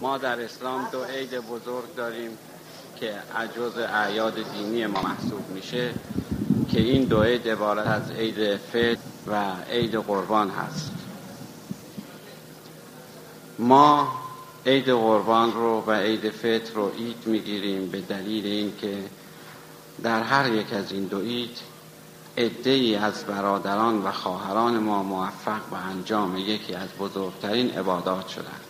ما در اسلام دو عید بزرگ داریم که عجز اعیاد دینی ما محسوب میشه که این دو عید عبارت از عید فطر و عید قربان هست. ما عید قربان رو و عید فطر رو عید می‌گیریم به دلیل اینکه در هر یک از این دو عید ای از برادران و خواهران ما موفق به انجام یکی از بزرگترین عبادات شدند.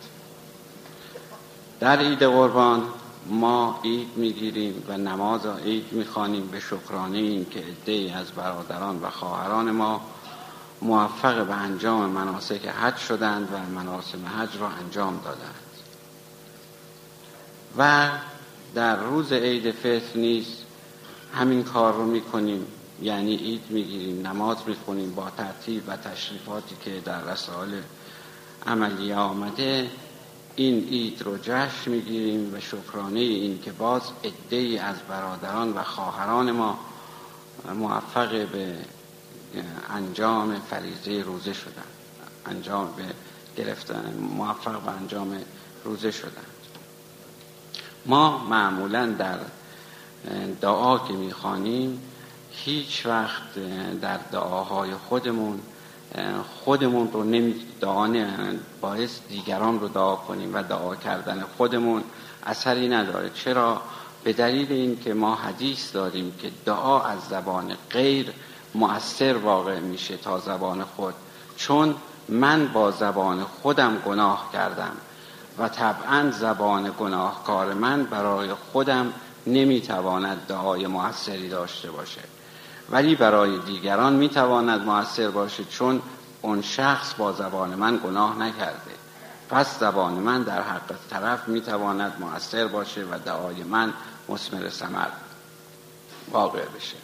در عید قربان ما عید می‌گیریم و نماز عید می‌خوانیم به شکرانه این که ای از برادران و خواهران ما موفق به انجام مناسک حج شدند و مناسک حج را انجام دادند. و در روز عید فطر نیز همین کار رو می‌کنیم. یعنی عید می‌گیریم نماز می‌خونیم با ترتیب و تشریفاتی که در رسائل عملی آمده. این عید رو جشن می‌گیریم و شکرانه این که باز ای از برادران و خواهران ما موفق به انجام فریضه روزه شدن. انجام به گرفتن موفق به انجام روزه شدن. ما معمولا در دعا که می‌خوانیم هیچ وقت در دعاهای خودمون خودمون رو نمی دعا باعث دیگران رو دعا کنیم و دعا کردن خودمون اثری نداره. چرا؟ به دلیل اینکه ما حدیث داریم که دعا از زبان غیر مؤثر واقع میشه تا زبان خود. چون من با زبان خودم گناه کردم و طبعا زبان گناهکار من برای خودم نمی‌تواند دعای موثری داشته باشه. ولی برای دیگران می‌تواند موثر باشه چون اون شخص با زبان من گناه نکرده. پس زبان من در حق طرف می‌تواند موثر باشه و دعای من مسمر سمر واقع بشه.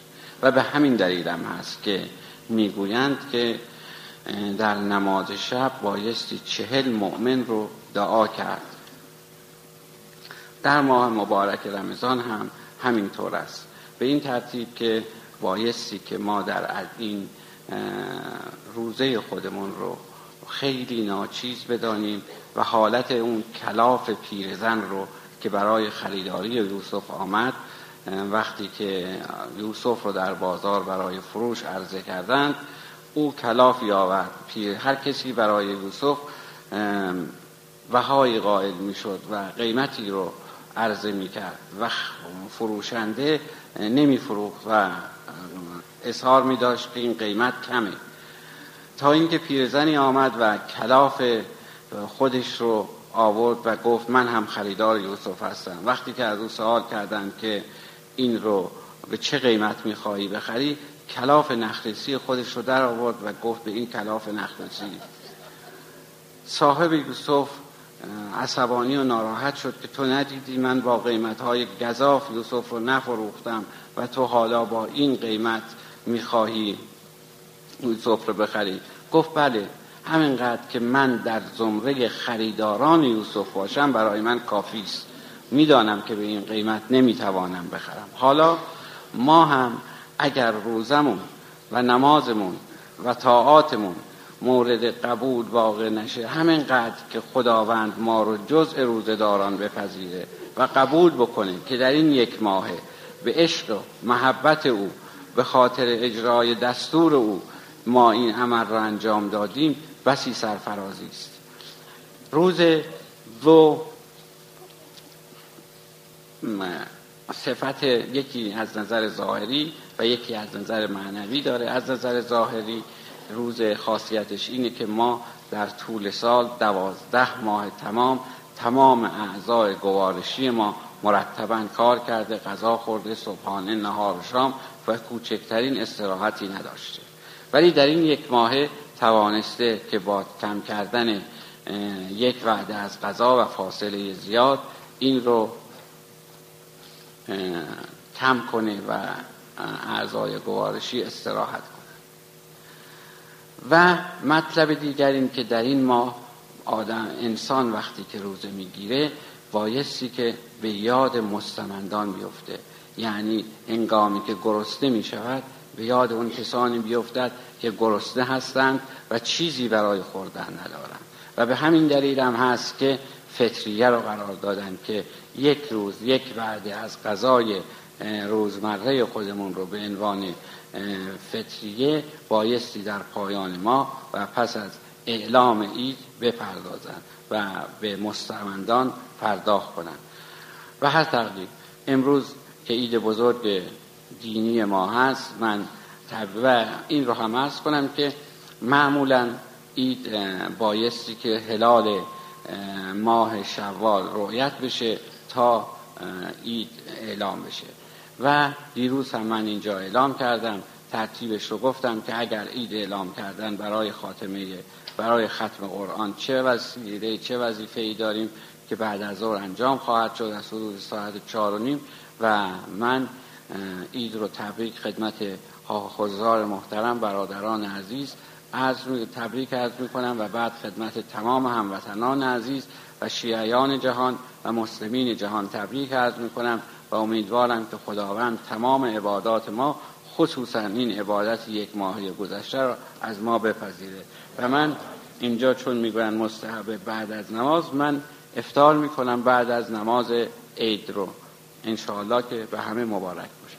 و به همین دلیل هم هست که می‌گویند که در نماز شب بایستی چهل مؤمن رو دعا کرد. در ماه مبارک رمضان هم همینطور است. به این ترتیب که بایستی که ما در این روزه خودمون رو خیلی ناچیز بدانیم و حالت اون کلاف پیرزن رو که برای خریداری یوسف آمد وقتی که یوسف رو در بازار برای فروش عرضه کردند او کلاف آورد پیر هر کسی برای یوسف وهای قائل می‌شد و قیمتی رو عرضه می‌کرد. و فروشنده نمی فروخت و اظهار می داشت که این قیمت کمه. تا اینکه پیرزنی آمد و کلاف خودش رو آورد و گفت من هم خریدار یوسف هستم. وقتی که از او سوال کردند که این رو به چه قیمت می‌خواهی بخری کلاف نخرسی خودش رو در آورد و گفت به این کلاف نخرسی. صاحب یوسف عصبانی و ناراحت شد که تو ندیدی من با قیمت های گذاف یوسف رو نفروختم و تو حالا با این قیمت می‌خواهی یوسف رو بخری. گفت بله همینقدر که من در زمره خریداران یوسف باشم برای من کافی است. می‌دانم که به این قیمت نمی‌توانم بخرم. حالا ما هم اگر روزمون و نمازمون و طاعاتمون مورد قبول واقع نشه همینقدر که خداوند ما رو جزء روزداران بپذیره و قبول بکنه که در این یک ماه به عشق و محبت او به خاطر اجرای دستور او ما این عمل را انجام دادیم بسی سرفرازی است. روز دو صفت یکی از نظر ظاهری و یکی از نظر معنوی داره. از نظر ظاهری روز خاصیتش اینه که ما در طول سال دوازده ماه تمام تمام اعضای گوارشی ما مرتبا کار کرده غذا خورده صبحانه نهار شام و کوچکترین استراحتی نداشته. ولی در این یک ماه توانسته که با کم کردن یک وعده از غذا و فاصله زیاد این رو کم کنه و اعضای گوارشی استراحت کنه. و مطلب دیگر این که در این ماه آدم انسان وقتی که روزه می‌گیره بایستی که به یاد مستمندان بیفته. یعنی انگامی که گرسنه می شود به یاد اون کسانی بیفتد که گرسنه هستند و چیزی برای خوردن ندارند. و به همین دلیل هم هست که فطریه رو قرار دادن که یک روز یک وعده از غذای روزمره خودمون رو به عنوان فطریه بایستی در پایان ما و پس از اعلام عید بپردازند و به مستمندان پرداخت کنند. و هر تقدیم امروز که عید بزرگ دینی ما هست من و این رو هم ارز کنم که معمولا عید بایستی که هلال ماه شوال رؤیت بشه تا عید اعلام بشه. و دیروز هم من اینجا اعلام کردم ترتیبش رو گفتم که اگر عید اعلام کردن برای خاتمه برای ختم قرآن چه وسیله چه وظیفه ای داریم که بعد از ظهر انجام خواهد شد از حدود ساعت چهار و نیم و من عید رو تبریک خدمت خزار محترم برادران عزیز از تبریک عرض می کنم و بعد خدمت تمام هموطنان عزیز و شیعیان جهان و مسلمین جهان تبریک عرض می کنم و امیدوارم که خداوند تمام عبادات ما خصوصا این عبادت یک ماهی گذشته را از ما بپذیره. و من اینجا چون می‌گوین مستحب بعد از نماز من افتار می‌کنم بعد از نماز عید رو. انشاءالله که به همه مبارک باشه.